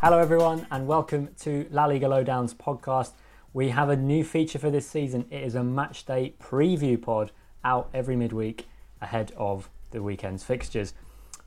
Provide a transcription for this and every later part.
Hello, everyone, and welcome to La Liga Lowdowns podcast. We have a new feature for this season. It is a match day preview pod out every midweek ahead of the weekend's fixtures.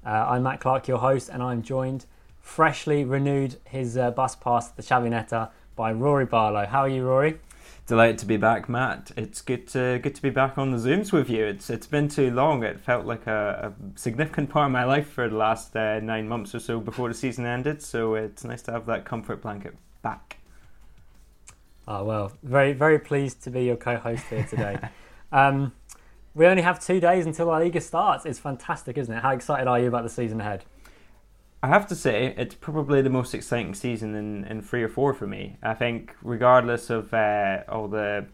Uh, I'm Matt Clark, your host, and I'm joined, freshly renewed his uh, bus pass the Chavineta by Ruairidh Barlow. How are you, Ruairidh? Delighted to be back, Matt. It's good to good to be back on the zooms with you. It's it's been too long. It felt like a, a significant part of my life for the last uh, nine months or so before the season ended. So it's nice to have that comfort blanket back. Oh, well, very, very pleased to be your co host here today. um, we only have two days until La Liga starts. It's fantastic, isn't it? How excited are you about the season ahead? I have to say, it's probably the most exciting season in, in three or four for me. I think, regardless of uh, all the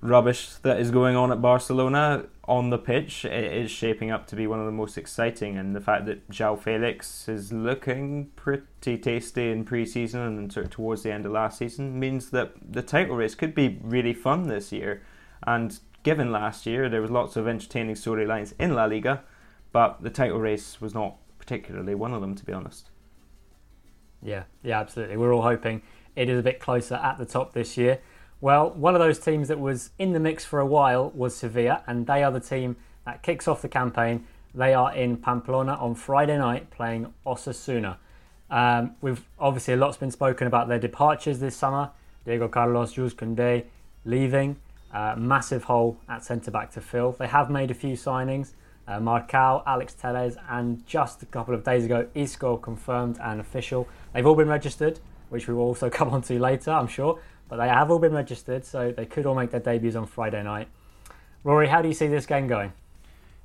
rubbish that is going on at Barcelona on the pitch, it is shaping up to be one of the most exciting. And the fact that João Felix is looking pretty tasty in pre season and sort of towards the end of last season means that the title race could be really fun this year. And given last year, there was lots of entertaining storylines in La Liga, but the title race was not particularly one of them, to be honest. Yeah, yeah, absolutely. We're all hoping it is a bit closer at the top this year. Well, one of those teams that was in the mix for a while was Sevilla, and they are the team that kicks off the campaign. They are in Pamplona on Friday night playing Osasuna. Um, we've obviously a lot's been spoken about their departures this summer. Diego Carlos, Jules Koundé leaving. Uh, massive hole at centre back to fill. They have made a few signings. Uh, Marcao, Alex Teles, and just a couple of days ago, Isco confirmed and official. They've all been registered, which we will also come on to later, I'm sure. But they have all been registered, so they could all make their debuts on Friday night. Ruairidh, how do you see this game going?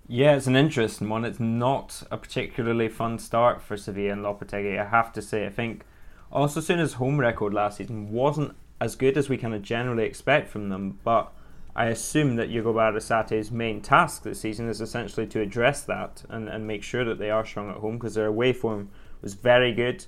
Yeah, it's an interesting one. It's not a particularly fun start for Sevilla and Lopetegui, I have to say. I think also soon Osasuna's home record last season wasn't as good as we kind of generally expect from them, but I assume that Arrasate's main task this season is essentially to address that and, and make sure that they are strong at home because their away form was very good.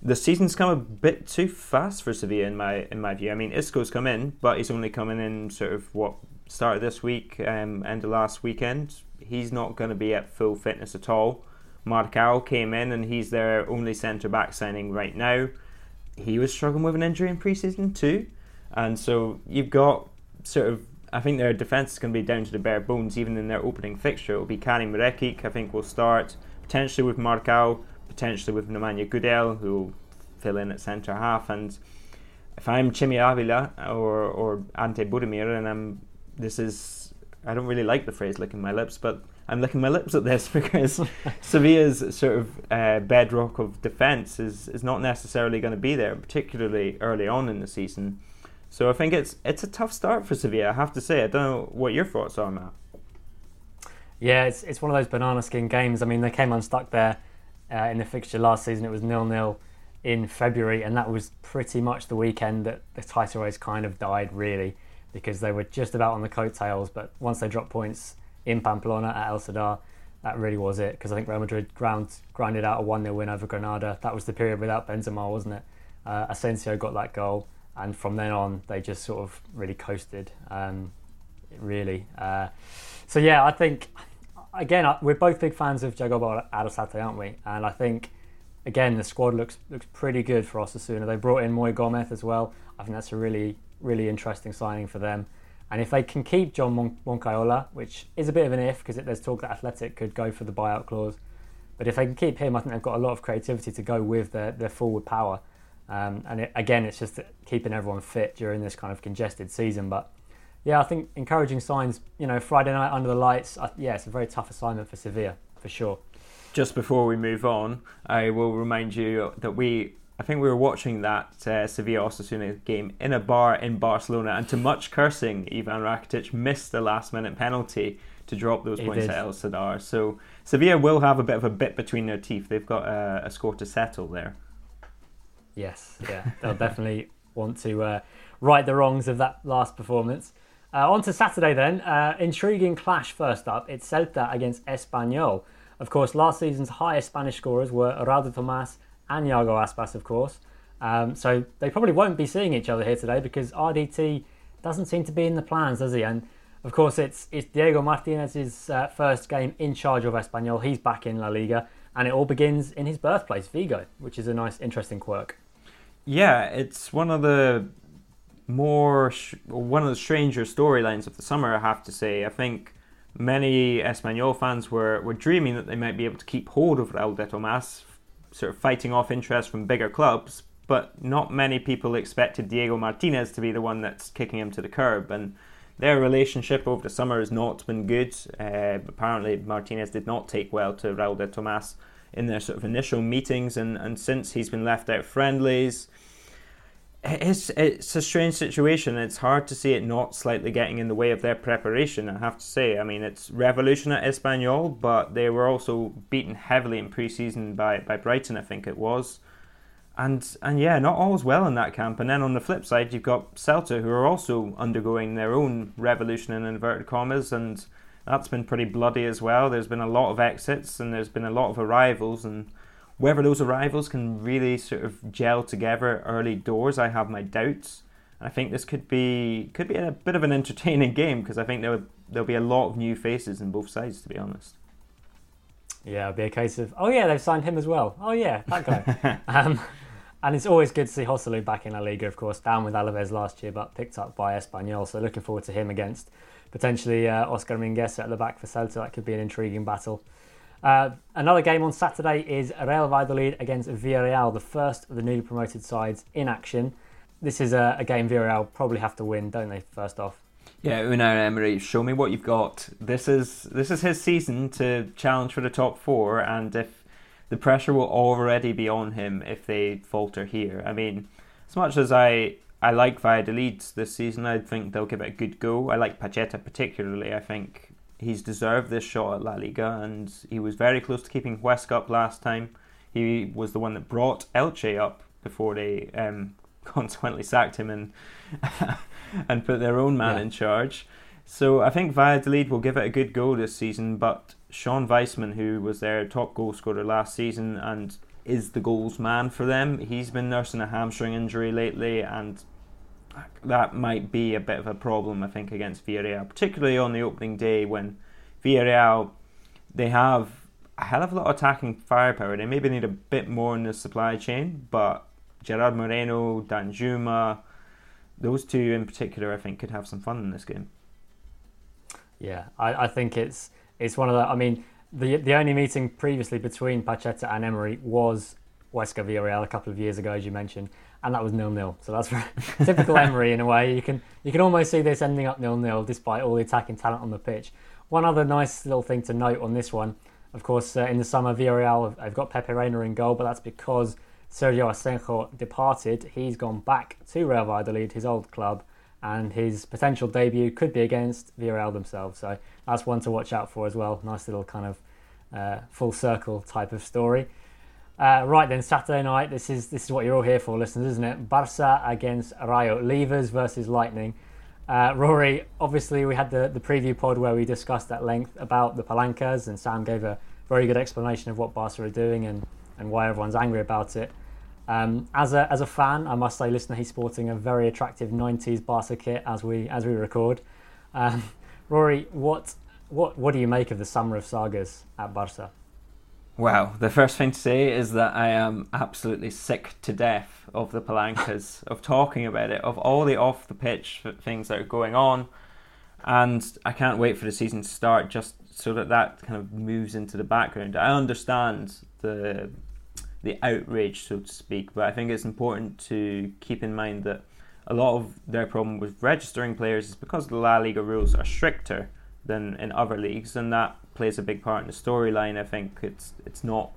The season's come a bit too fast for Sevilla in my in my view. I mean, Isco's come in, but he's only coming in sort of what started this week, um, end of last weekend. He's not going to be at full fitness at all. Marcao came in and he's their only centre back signing right now. He was struggling with an injury in pre-season too, and so you've got sort of I think their defence is going to be down to the bare bones, even in their opening fixture. It will be Karim Rekic, I think, will start, potentially with Marcao, potentially with Nemanja Gudelj, who will fill in at centre half. And if I'm Chimy Avila or, or Ante Budimir, and I'm, this is, I don't really like the phrase licking my lips, but I'm licking my lips at this because Sevilla's sort of uh, bedrock of defence is, is not necessarily going to be there, particularly early on in the season. So I think it's it's a tough start for Sevilla. I have to say. I don't know what your thoughts are, Matt. Yeah, it's it's one of those banana skin games. I mean, they came unstuck there uh, in the fixture last season. It was nil nil in February, and that was pretty much the weekend that the title race kind of died, really, because they were just about on the coattails. But once they dropped points in Pamplona at El Sadar, that really was it. Because I think Real Madrid ground grinded out a one 0 win over Granada. That was the period without Benzema, wasn't it? Uh, Asensio got that goal and from then on they just sort of really coasted um, really uh, so yeah I think again we're both big fans of Jagoba Arrasate aren't we and I think again the squad looks looks pretty good for Osasuna they brought in Moi Gomez as well I think that's a really, really interesting signing for them. And if they can keep Jon Mon- Moncayola, which is a bit of an if because there's talk that Athletic could go for the buyout clause, but if they can keep him, I think they've got a lot of creativity to go with their, their forward power. Um, and it, again, it's just keeping everyone fit during this kind of congested season. But yeah, I think encouraging signs. You know, Friday night under the lights. Uh, yeah, it's a very tough assignment for Sevilla for sure. Just before we move on, I will remind you that we. I think we were watching that uh, Sevilla Osasuna game in a bar in Barcelona, and to much cursing, Ivan Rakitic missed the last minute penalty to drop those points at El Sadar. So Sevilla will have a bit of a bit between their teeth. They've got a, a score to settle there. Yes, yeah, they'll definitely want to uh, right the wrongs of that last performance. Uh, on to Saturday then. Uh, intriguing clash first up. It's Celta against Espanyol. Of course, last season's highest Spanish scorers were Raul de Tomas and Iago Aspas, of course. Um, so they probably won't be seeing each other here today because RDT doesn't seem to be in the plans, does he? And of course, it's it's Diego Martinez's uh, first game in charge of Espanyol. He's back in La Liga, and it all begins in his birthplace, Vigo, which is a nice, interesting quirk. Yeah, it's one of the more one of the stranger storylines of the summer. I have to say. I think many Espanyol fans were were dreaming that they might be able to keep hold of Raul de Tomas, sort of fighting off interest from bigger clubs. But not many people expected Diego Martinez to be the one that's kicking him to the curb and their relationship over the summer has not been good. Uh, apparently, Martinez did not take well to Raul de Tomas in their sort of initial meetings, and, and since he's been left out friendlies, it's it's a strange situation. It's hard to see it not slightly getting in the way of their preparation. I have to say. I mean, it's revolution at Espanyol, but they were also beaten heavily in pre-season by by Brighton. I think it was and and yeah, not all's well in that camp. And then on the flip side, you've got Celta, who are also undergoing their own revolution in inverted commas, and that's been pretty bloody as well. There's been a lot of exits, and there's been a lot of arrivals, and whether those arrivals can really sort of gel together early doors, I have my doubts. I think this could be could be a bit of an entertaining game because I think there there'll be a lot of new faces in both sides, to be honest. Yeah, it'll be a case of oh yeah, they've signed him as well. Oh yeah, that guy. um, and it's always good to see Joselu back in La Liga, of course, down with Alaves last year, but picked up by Espanyol. So looking forward to him against potentially uh, Oscar Mingueza at the back for Celta. That could be an intriguing battle. Uh, another game on Saturday is Real Valladolid against Villarreal, the first of the newly promoted sides in action. This is a, a game Villarreal probably have to win, don't they? First off. Yeah, Unai Emery, show me what you've got. This is this is his season to challenge for the top four, and if the pressure will already be on him if they falter here. I mean, as much as I I like Valladolid this season, I think they'll give it a good go. I like Pacheta particularly. I think he's deserved this shot at La Liga, and he was very close to keeping Huesca up last time. He was the one that brought Elche up before they um, consequently sacked him and and put their own man yeah. in charge. So I think Valladolid will give it a good go this season, but Shon Weissman, who was their top goal scorer last season and is the goals man for them, he's been nursing a hamstring injury lately, and that might be a bit of a problem, I think, against Villarreal, particularly on the opening day when Villarreal they have a hell of a lot of attacking firepower. They maybe need a bit more in the supply chain, but Gerard Moreno, Dan Danjuma, those two in particular, I think, could have some fun in this game. Yeah, I, I think it's it's one of the. I mean, the the only meeting previously between Pacheta and Emery was Huesca Villarreal a couple of years ago, as you mentioned, and that was nil nil. So that's typical Emery in a way. You can you can almost see this ending up nil nil despite all the attacking talent on the pitch. One other nice little thing to note on this one, of course, uh, in the summer Villarreal have got Pepe Reina in goal, but that's because Sergio Asenjo departed. He's gone back to Real Valladolid, his old club, and his potential debut could be against Villarreal themselves. So that's one to watch out for as well. Nice little kind of uh, full circle type of story. Uh, right then, Saturday night. This is this is what you're all here for, listeners, isn't it? Barca against Rayo, Levers versus Lightning. Uh, Ruairidh, obviously, we had the, the preview pod where we discussed at length about the palancas, and Sam gave a very good explanation of what Barca are doing and, and why everyone's angry about it. Um, as a as a fan, I must say, listener, he's sporting a very attractive '90s Barca kit as we as we record. Um, Ruairidh, what what what do you make of the summer of sagas at Barca? Well, the first thing to say is that I am absolutely sick to death of the palancas, of talking about it, of all the off the pitch things that are going on. And I can't wait for the season to start just so that that kind of moves into the background. I understand the the outrage, so to speak, but I think it's important to keep in mind that a lot of their problem with registering players is because the La Liga rules are stricter than in other leagues, and that plays a big part in the storyline. I think it's it's not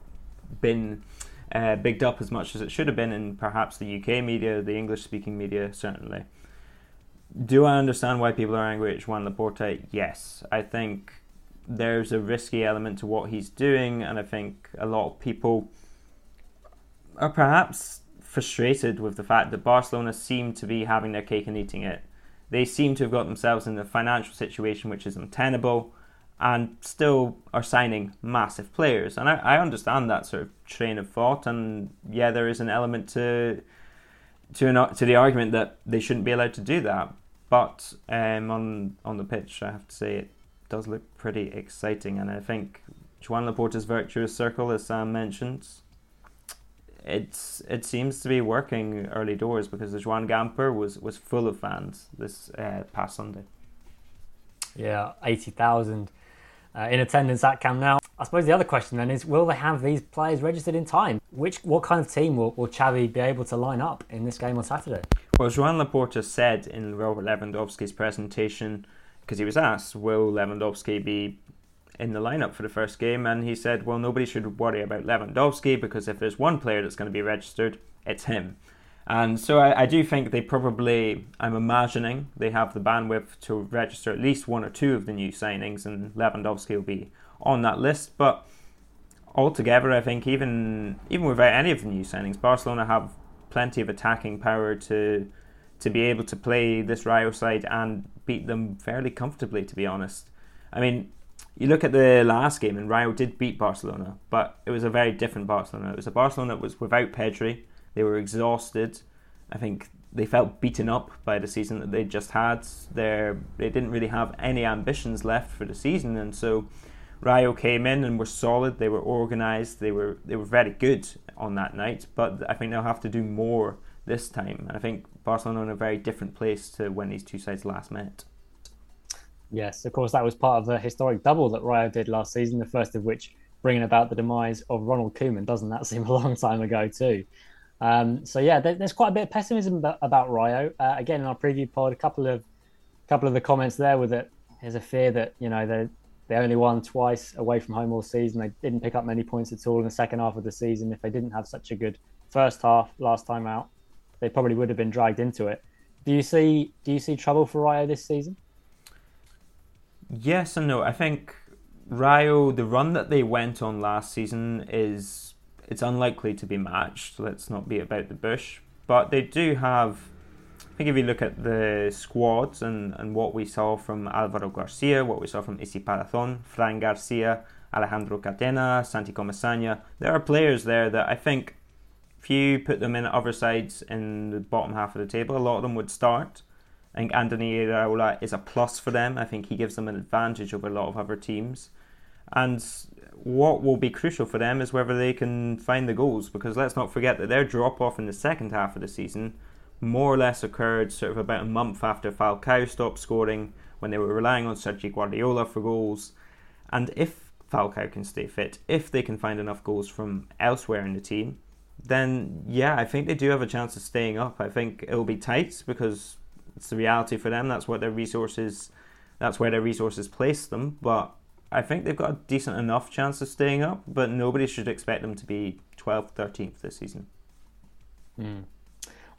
been uh, bigged up as much as it should have been in perhaps the UK media, the English speaking media, certainly. Do I understand why people are angry at Joan Laporta? Yes. I think there's a risky element to what he's doing, and I think a lot of people are perhaps frustrated with the fact that Barcelona seem to be having their cake and eating it. They seem to have got themselves in a financial situation which is untenable and still are signing massive players. And I, I understand that sort of train of thought. And yeah, there is an element to to an, to the argument that they shouldn't be allowed to do that. But um, on on the pitch, I have to say it does look pretty exciting. And I think Joan Laporta's virtuous circle, as Sam mentioned, it's it seems to be working early doors because the Joan Gamper was was full of fans this uh, past Sunday. Yeah, eighty thousand uh, in attendance at Camp Nou. I suppose the other question then is, will they have these players registered in time? Which what kind of team will, will Xavi be able to line up in this game on Saturday? Well, Joan Laporta said in Robert Lewandowski's presentation, because he was asked, will Lewandowski be in the lineup for the first game? And he said, well, nobody should worry about Lewandowski because if there's one player that's going to be registered, it's him. And so I, I, do think they probably, I'm imagining, they have the bandwidth to register at least one or two of the new signings, and Lewandowski will be on that list. But altogether, I think even even without any of the new signings, Barcelona have plenty of attacking power to to be able to play this Rayo side and beat them fairly comfortably. To be honest, I mean, you look at the last game, and Rayo did beat Barcelona, but it was a very different Barcelona. It was a Barcelona that was without Pedri they were exhausted. I think they felt beaten up by the season that they just had. they they didn't really have any ambitions left for the season, and so Rayo came in and were solid. They were organised. They were they were very good on that night. But I think they'll have to do more this time. And I think Barcelona are in a very different place to when these two sides last met. Yes, of course, that was part of the historic double that Rayo did last season. The first of which bringing about the demise of Ronald Koeman. Doesn't that seem a long time ago too? Um, so yeah, there, there's quite a bit of pessimism about, about Rayo. Uh, again, in our preview pod, a couple of couple of the comments there were that there's a fear that you know they they only won twice away from home all season. They didn't pick up many points at all in the second half of the season. If they didn't have such a good first half last time out, they probably would have been dragged into it. Do you see Do you see trouble for Rayo this season? Yes and no. I think Rayo, the run that they went on last season is it's unlikely to be matched. Let's not be about the bush. But they do have. I think if you look at the squads and, and what we saw from Alvaro Garcia, what we saw from Isi Palazon, Fran Garcia, Alejandro Catena, Santi Comesaña, there are players there that I think if you put them in other sides in the bottom half of the table, a lot of them would start. I think Andoni Iraola is a plus for them. I think he gives them an advantage over a lot of other teams. And what will be crucial for them is whether they can find the goals because let's not forget that their drop off in the second half of the season more or less occurred sort of about a month after Falcao stopped scoring when they were relying on Sergio Guardiola for goals. And if Falcao can stay fit, if they can find enough goals from elsewhere in the team, then yeah, I think they do have a chance of staying up. I think it'll be tight because it's the reality for them. That's what their resources, that's where their resources place them. But I think they've got a decent enough chance of staying up, but nobody should expect them to be 12th, 13th this season. Mm.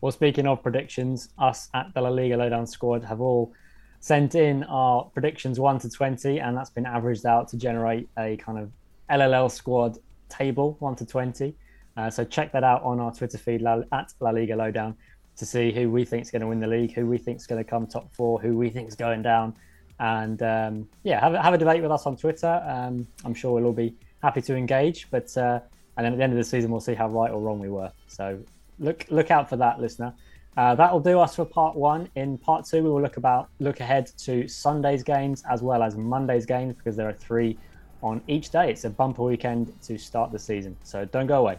Well, speaking of predictions, us at the La Liga Lowdown Squad have all sent in our predictions 1 to 20, and that's been averaged out to generate a kind of LLL squad table 1 to 20. Uh, so check that out on our Twitter feed at La Liga Lowdown to see who we think is going to win the league, who we think is going to come top four, who we think is going down and um, yeah, have, have a debate with us on Twitter. Um, I'm sure we'll all be happy to engage. But uh, and then at the end of the season, we'll see how right or wrong we were. So look look out for that, listener. Uh, that'll do us for part one. In part two, we will look about look ahead to Sunday's games as well as Monday's games because there are three on each day. It's a bumper weekend to start the season, so don't go away.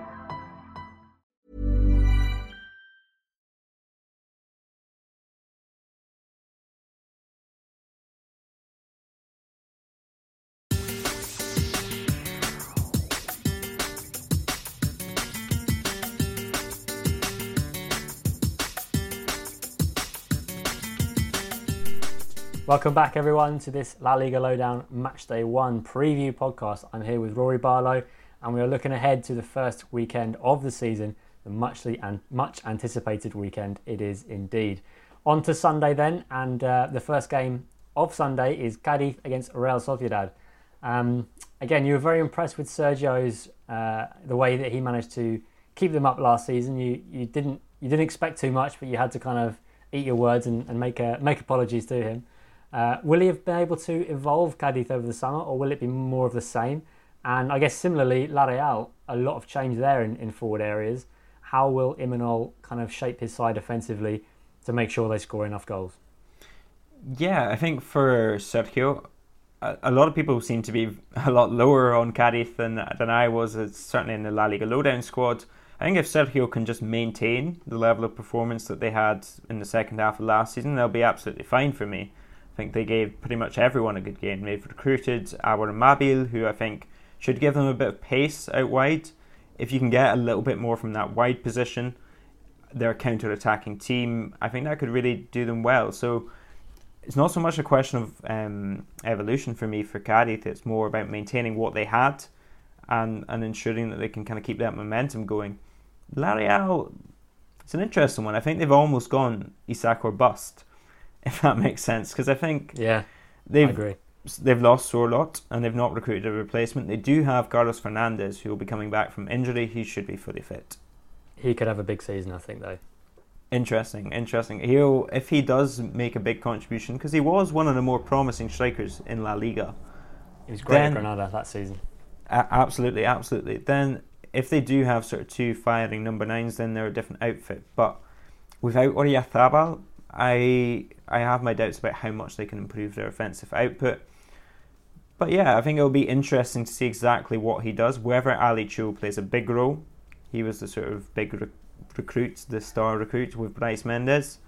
Welcome back, everyone, to this La Liga Lowdown Matchday 1 preview podcast. I'm here with Ruairidh Barlow, and we are looking ahead to the first weekend of the season, the muchly and much anticipated weekend it is indeed. On to Sunday then, and uh, the first game of Sunday is Cadiz against Real Sociedad. Um, again, you were very impressed with Sergio's uh, the way that he managed to keep them up last season. You you didn't you didn't expect too much, but you had to kind of eat your words and, and make a, make apologies to him. Uh, will he have been able to evolve Cadiz over the summer, or will it be more of the same? And I guess similarly, La Real, a lot of change there in, in forward areas. How will Imanol kind of shape his side offensively to make sure they score enough goals? Yeah, I think for Sergio, a, a lot of people seem to be a lot lower on Cadiz than than I was. Certainly in the La Liga lowdown squad. I think if Sergio can just maintain the level of performance that they had in the second half of last season, they'll be absolutely fine for me. Think they gave pretty much everyone a good game. They've recruited Awer Mabil, who I think should give them a bit of pace out wide. If you can get a little bit more from that wide position, their counter attacking team, I think that could really do them well. So it's not so much a question of um, evolution for me for Cadiz, it's more about maintaining what they had and, and ensuring that they can kind of keep that momentum going. La Real, it's an interesting one. I think they've almost gone Isak or bust if that makes sense. Because I think yeah, they've they've lost Sorloth and they've not recruited a replacement. They do have Carlos Fernandez, who will be coming back from injury. He should be fully fit. He could have a big season, I think, though. Interesting, interesting. He'll if he does make a big contribution because he was one of the more promising strikers in La Liga. He was great Then- at Granada that season. A- absolutely, absolutely. Then if they do have sort of two firing number nines, then they're a different outfit. But without Oyarzabal, I I have my doubts about how much they can improve their offensive output. But yeah, I think it'll be interesting to see exactly what he does. Whether Ali Cho plays a big role, he was the sort of big re- recruit, the star recruit with Brais Mendez,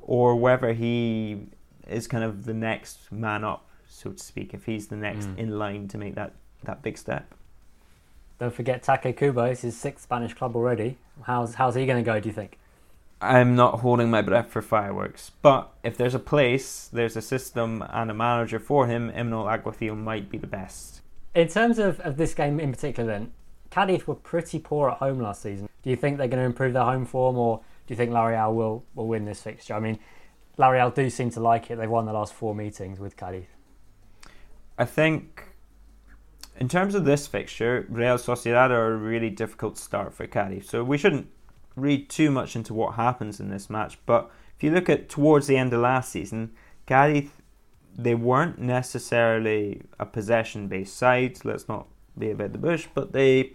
or whether he is kind of the next man up, so to speak. If he's the next Mm. in line to make that that big step. Don't forget Take Kubo. It's his sixth Spanish club already. How's how's he going to go? Do you think? I'm not holding my breath for fireworks, but if there's a place, there's a system and a manager for him, Imanol Alguacil might be the best. In terms of, of this game in particular, then Cadiz were pretty poor at home last season. Do you think they're going to improve their home form, or do you think La Real will will win this fixture? I mean, La Real do seem to like it. They've won the last four meetings with Cadiz. I think, in terms of this fixture, Real Sociedad are a really difficult start for Cadiz. So we shouldn't read too much into what happens in this match. But if you look at towards the end of last season, Cadiz they weren't necessarily a possession-based side. Let's not be about the bush, but they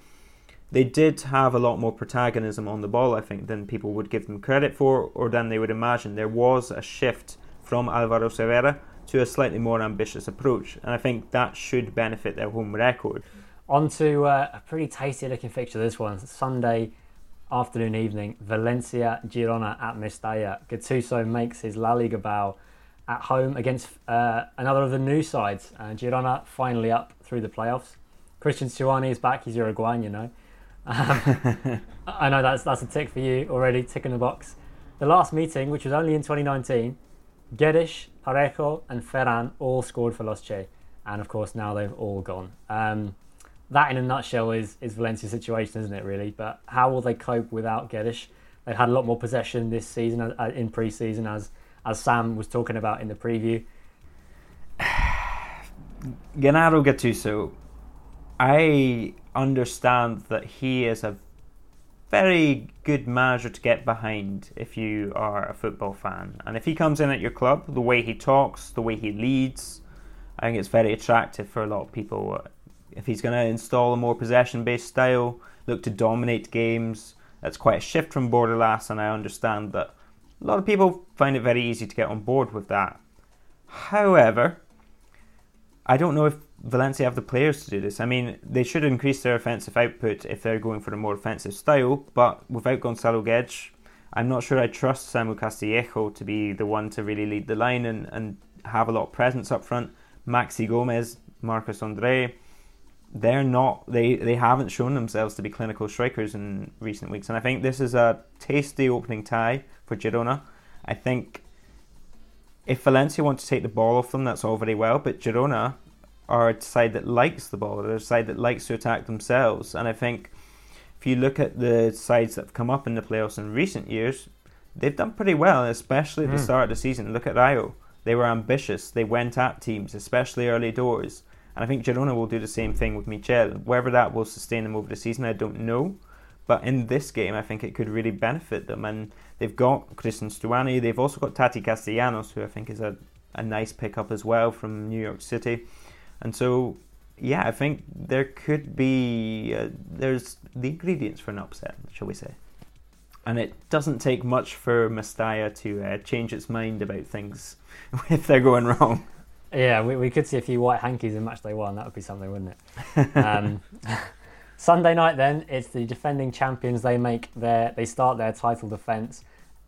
they did have a lot more protagonism on the ball, I think, than people would give them credit for, or than they would imagine. There was a shift from Alvaro Cervera to a slightly more ambitious approach, and I think that should benefit their home record. On to uh, a pretty tasty looking fixture, this one. Sunday afternoon, evening, Valencia Girona at Mestalla. Gattuso makes his La Liga bow at home against uh, another of the new sides. Uh, Girona finally up through the playoffs. Christian Stuani is back, he's Uruguayan, you know. Um, I know that's that's a tick for you already, tick in the box. The last meeting, which was only in 2019, Guedes, Parejo, and Ferran all scored for Los Che, and of course now they've all gone. Um, that, in a nutshell, is is Valencia's situation, isn't it? Really, but how will they cope without Guedes? They've had a lot more possession this season uh, in pre-season, as as Sam was talking about in the preview. Gennaro Gattuso, I understand that he is a very good manager to get behind if you are a football fan. And if he comes in at your club, the way he talks, the way he leads, I think it's very attractive for a lot of people. If he's going to install a more possession based style, look to dominate games, that's quite a shift from Bordalás, and I understand that a lot of people find it very easy to get on board with that. However, I don't know if Valencia have the players to do this. I mean, they should increase their offensive output if they're going for a more offensive style, but without Gonzalo Guedes, I'm not sure I trust Samu Castillejo to be the one to really lead the line and, and have a lot of presence up front. Maxi Gomez, Marcos Andre, they're not they, they haven't shown themselves to be clinical strikers in recent weeks. And I think this is a tasty opening tie for Girona. I think if Valencia want to take the ball off them, that's all very well, but Girona are a side that likes the ball. They're a side that likes to attack themselves. And I think if you look at the sides that have come up in the playoffs in recent years, they've done pretty well, especially at the mm. start of the season. Look at Rayo; They were ambitious. They went at teams, especially early doors. And I think Girona will do the same thing with Michel. Whether that will sustain them over the season, I don't know. But in this game, I think it could really benefit them. And they've got Christian Stuani. They've also got Tati Castellanos, who I think is a, a nice pickup as well from New York City. And so, yeah, I think there could be uh, there's the ingredients for an upset, shall we say? And it doesn't take much for Mestalla to uh, change its mind about things if they're going wrong. Yeah, we, we could see a few white hankies in match day one. That would be something, wouldn't it? Um, Sunday night, then it's the defending champions. They make their they start their title defence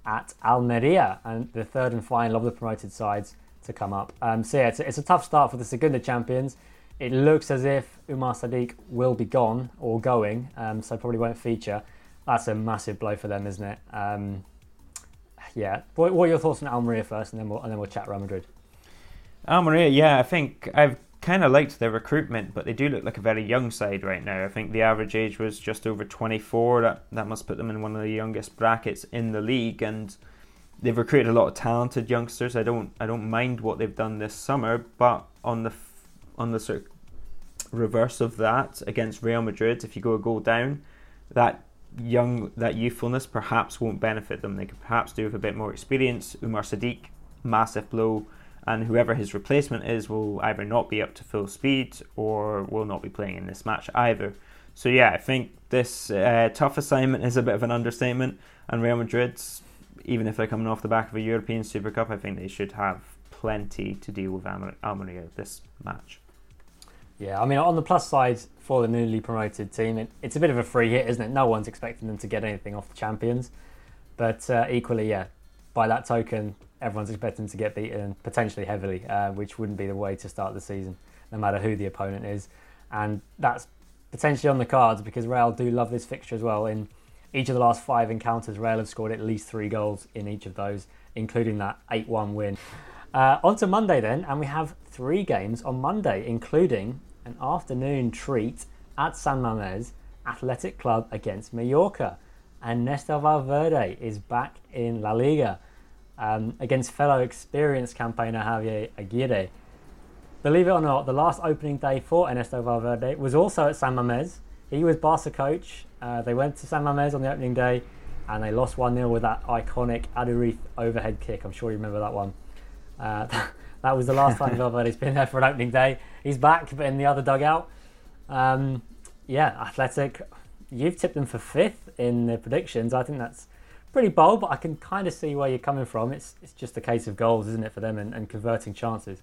at Almeria, and the third and final of the promoted sides to come up. Um, so yeah, it's a, it's a tough start for the Segunda champions. It looks as if Umar Sadiq will be gone or going, um, so probably won't feature. That's a massive blow for them, isn't it? Um, yeah. What, what, are your thoughts on Almeria first, and then we'll and then we'll chat Real Madrid. Oh, Almeria, yeah, I think I've kind of liked their recruitment, but they do look like a very young side right now. I think the average age was just over 24. That that must put them in one of the youngest brackets in the league, and they've recruited a lot of talented youngsters. I don't I don't mind what they've done this summer, but on the on the sort of reverse of that against Real Madrid, if you go a goal down, that young that youthfulness perhaps won't benefit them. They could perhaps do with a bit more experience. Umar Sadiq, massive blow, and whoever his replacement is will either not be up to full speed or will not be playing in this match either. So yeah, I think this uh, tough assignment is a bit of an understatement, and Real Madrid's even if they're coming off the back of a European Super Cup, I think they should have plenty to deal with Almeria this match. Yeah, I mean, on the plus side for the newly promoted team, it, it's a bit of a free hit, isn't it? No one's expecting them to get anything off the champions. But uh, equally, yeah, by that token, everyone's expecting to get beaten potentially heavily, uh, which wouldn't be the way to start the season, no matter who the opponent is. And that's potentially on the cards because Real do love this fixture as well. In each of the last five encounters, Real have scored at least three goals in each of those, including that 8 1 win. Uh, on to Monday then, and we have three games on Monday, including an afternoon treat at San Mamés Athletic Club against Mallorca. And Ernesto Valverde is back in La Liga um, against fellow experienced campaigner Javier Aguirre. Believe it or not, the last opening day for Ernesto Valverde was also at San Mamés. He was Barca coach. Uh, they went to San Mamés on the opening day and they lost 1 0 with that iconic Aduriz overhead kick. I'm sure you remember that one. Uh, that was the last time Valverde's been there for an opening day. He's back, but in the other dugout. Um, yeah, Athletic, you've tipped them for fifth in the predictions. I think that's pretty bold, but I can kind of see where you're coming from. It's it's just a case of goals, isn't it, for them and, and converting chances.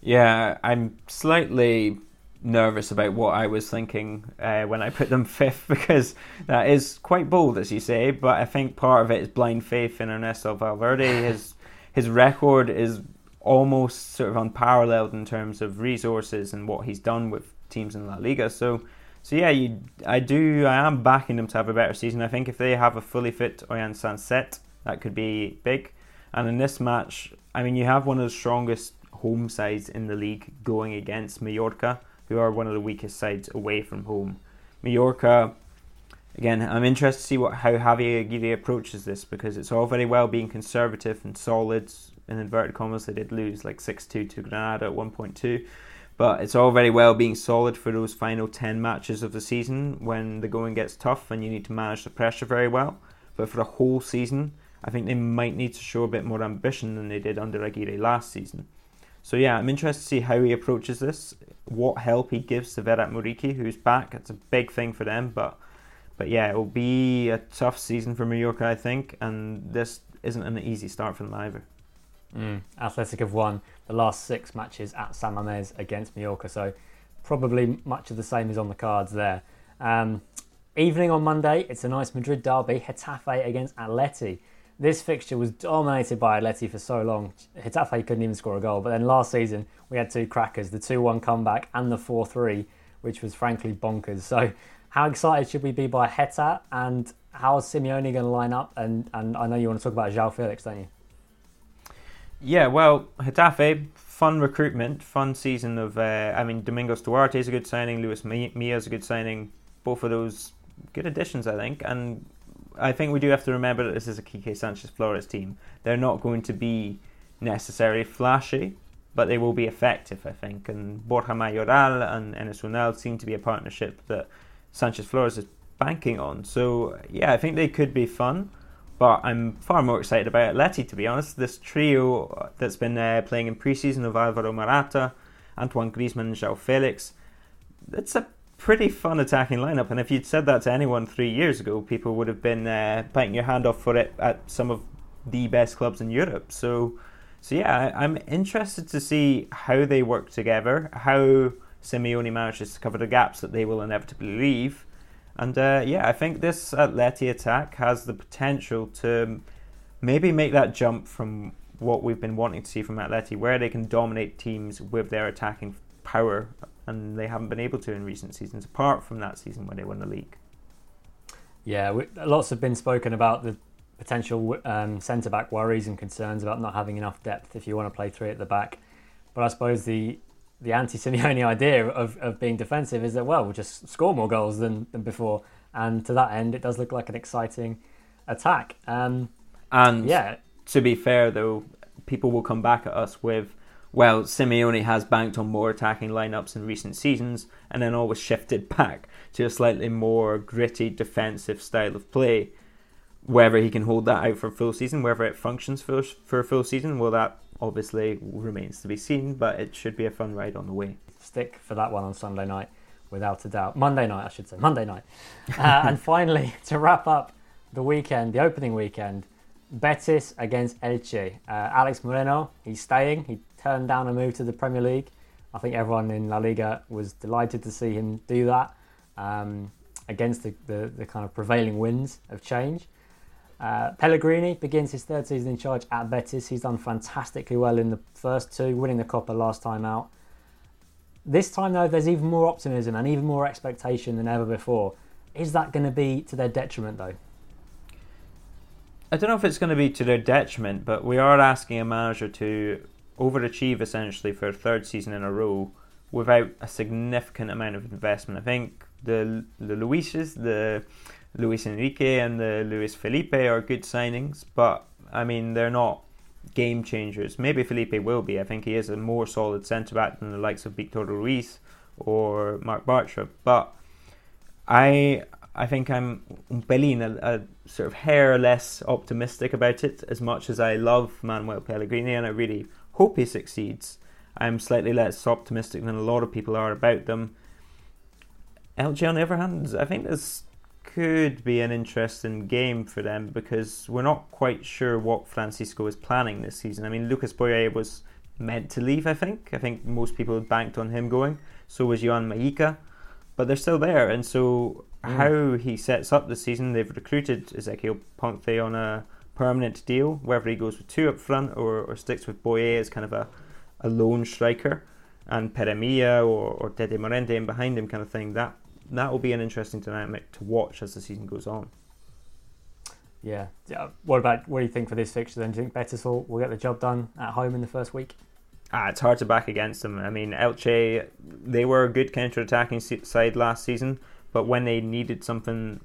Yeah, I'm slightly nervous about what I was thinking uh, when I put them fifth because that is quite bold, as you say. But I think part of it is blind faith in Ernesto Valverde. His his record is almost sort of unparalleled in terms of resources and what he's done with teams in La Liga. So, so yeah, you, I do, I am backing them to have a better season. I think if they have a fully fit Oihan Sancet, that could be big. And in this match, I mean, you have one of the strongest home sides in the league going against Mallorca, who are one of the weakest sides away from home. Mallorca, again, I'm interested to see what how Javier Aguirre approaches this because it's all very well being conservative and solid. In inverted commas, they did lose like 6 2 to Granada at 1.2. But it's all very well being solid for those final 10 matches of the season when the going gets tough and you need to manage the pressure very well. But for the whole season, I think they might need to show a bit more ambition than they did under Aguirre last season. So yeah, I'm interested to see how he approaches this, what help he gives to Vedat Muriqi, who's back. It's a big thing for them, but but yeah, it will be a tough season for Mallorca, I think, and this isn't an easy start for them either. Mm. Athletic have won the last six matches at San Mamés against Mallorca, so probably much of the same is on the cards there. Um, evening on Monday, it's a nice Madrid derby, Getafe against Atleti. This fixture was dominated by Atleti for so long. Getafe couldn't even score a goal, but then last season we had two crackers, the 2-1 comeback and the 4-3, which was frankly bonkers. So how excited should we be by Geta and how is Simeone going to line up? And, and I know you want to talk about João Felix, don't you? Yeah, well, Getafe, fun recruitment, fun season of. Uh, I mean, Domingos Duarte is a good signing. Luis Milla is a good signing. Both of those good additions, I think. And I think we do have to remember that this is a Quique Sanchez Flores team. They're not going to be necessarily flashy, but they will be effective, I think. And Borja Mayoral and Enes Unal seem to be a partnership that Sanchez Flores is banking on. So, yeah, I think they could be fun. But I'm far more excited about Atleti, to be honest. This trio that's been uh, playing in pre-season of Alvaro Morata, Antoine Griezmann, and João Felix, it's a pretty fun attacking lineup. And if you'd said that to anyone three years ago, people would have been uh, biting your hand off for it at some of the best clubs in Europe. So, so yeah, I'm interested to see how they work together, how Simeone manages to cover the gaps that they will inevitably leave and uh, yeah, I think this Atleti attack has the potential to maybe make that jump from what we've been wanting to see from Atleti, where they can dominate teams with their attacking power, and they haven't been able to in recent seasons, apart from that season when they won the league. Yeah, we, lots have been spoken about the potential um, centre back worries and concerns about not having enough depth if you want to play three at the back. But I suppose the the anti-Simeone idea of, of being defensive is that well we'll just score more goals than, than before. And to that end it does look like an exciting attack. Um, and yeah. to be fair though people will come back at us with well Simeone has banked on more attacking lineups in recent seasons and then always shifted back to a slightly more gritty defensive style of play. Whether he can hold that out for a full season whether it functions for, for a full season well that obviously remains to be seen, but it should be a fun ride on the way. Stick for that one on Sunday night, without a doubt. Monday night, I should say. Monday night. Uh, and finally, to wrap up the weekend, the opening weekend, Betis against Elche. Uh, Alex Moreno, he's staying. He turned down a move to the Premier League. I think everyone in La Liga was delighted to see him do that um, against the, the, the kind of prevailing winds of change. Uh, Pellegrini begins his third season in charge at Betis. He's done fantastically well in the first two, winning the Copa last time out. This time, though, there's even more optimism and even more expectation than ever before. Is that going to be to their detriment, though? I don't know if it's going to be to their detriment, but we are asking a manager to overachieve essentially for a third season in a row without a significant amount of investment. I think the the Luises, the Luis Enrique and the Luis Felipe are good signings, but I mean they're not game changers. Maybe Felipe will be. I think he is a more solid centre back than the likes of Victor Ruiz or Marc Bartra. But I I think I'm un pelín, a, a, sort of hair less optimistic about it. As much as I love Manuel Pellegrini and I really hope he succeeds, I'm slightly less optimistic than a lot of people are about them. Elche, on the other hand, I think this could be an interesting game for them because we're not quite sure what Francisco is planning this season. I mean, Lucas Boyé was meant to leave, I think. I think most people banked on him going. So was Johan Mojica. But they're still there. And so mm. how he sets up the season, they've recruited Ezequiel Ponce on a permanent deal, whether he goes with two up front or, or sticks with Boyé as kind of a, a lone striker and Pere Milla or, or Tete Morente in behind him kind of thing. That that will be an interesting dynamic to watch as the season goes on. Yeah. yeah. What about what do you think for this fixture then? Do you think Betis will, will get the job done at home in the first week? Ah, it's hard to back against them. I mean, Elche, they were a good counter-attacking side last season, but when they needed something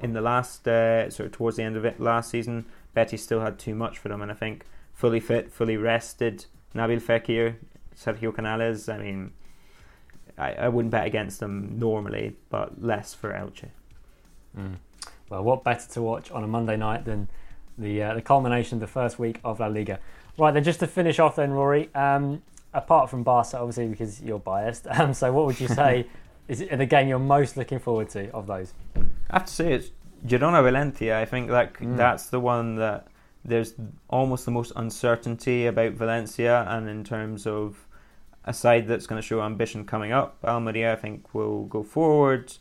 in the last, uh, sort of towards the end of it last season, Betis still had too much for them. And I think fully fit, fully rested, Nabil Fekir, Sergio Canales, I mean, I, I wouldn't bet against them normally, but less for Elche. Mm. Well, what better to watch on a Monday night than the uh, the culmination of the first week of La Liga? Right then, just to finish off, then Ruairidh. Um, apart from Barca, obviously because you're biased. Um, so, what would you say is the game you're most looking forward to of those? I have to say it's Girona Valencia. I think like mm. that's the one that there's almost the most uncertainty about Valencia, and in terms of a side that's going to show ambition coming up. Almeria, I think, will go forward.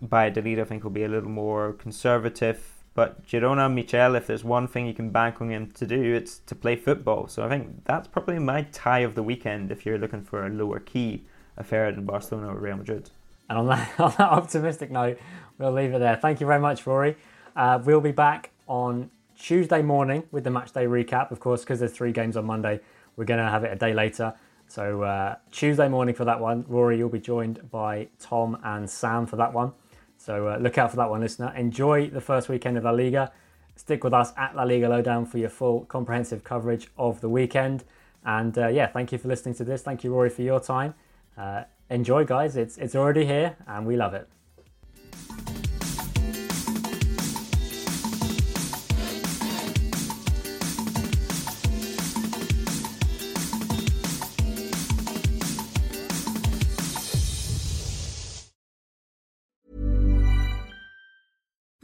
Valladolid, I think, will be a little more conservative. But Girona, Michel, if there's one thing you can bank on him to do, it's to play football. So I think that's probably my tie of the weekend if you're looking for a lower key affair than Barcelona or Real Madrid. And on that, on that optimistic note, we'll leave it there. Thank you very much, Ruairidh. Uh, we'll be back on Tuesday morning with the match day recap, of course, because there's three games on Monday. We're going to have it a day later. So uh, Tuesday morning for that one. Ruairidh, you'll be joined by Tom and Sam for that one. So uh, look out for that one, listener. Enjoy the first weekend of La Liga. Stick with us at La Liga Lowdown for your full comprehensive coverage of the weekend. And uh, yeah, thank you for listening to this. Thank you, Ruairidh, for your time. Uh, enjoy, guys. It's it's already here, and we love it.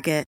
Target.